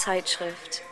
Zeitschrift.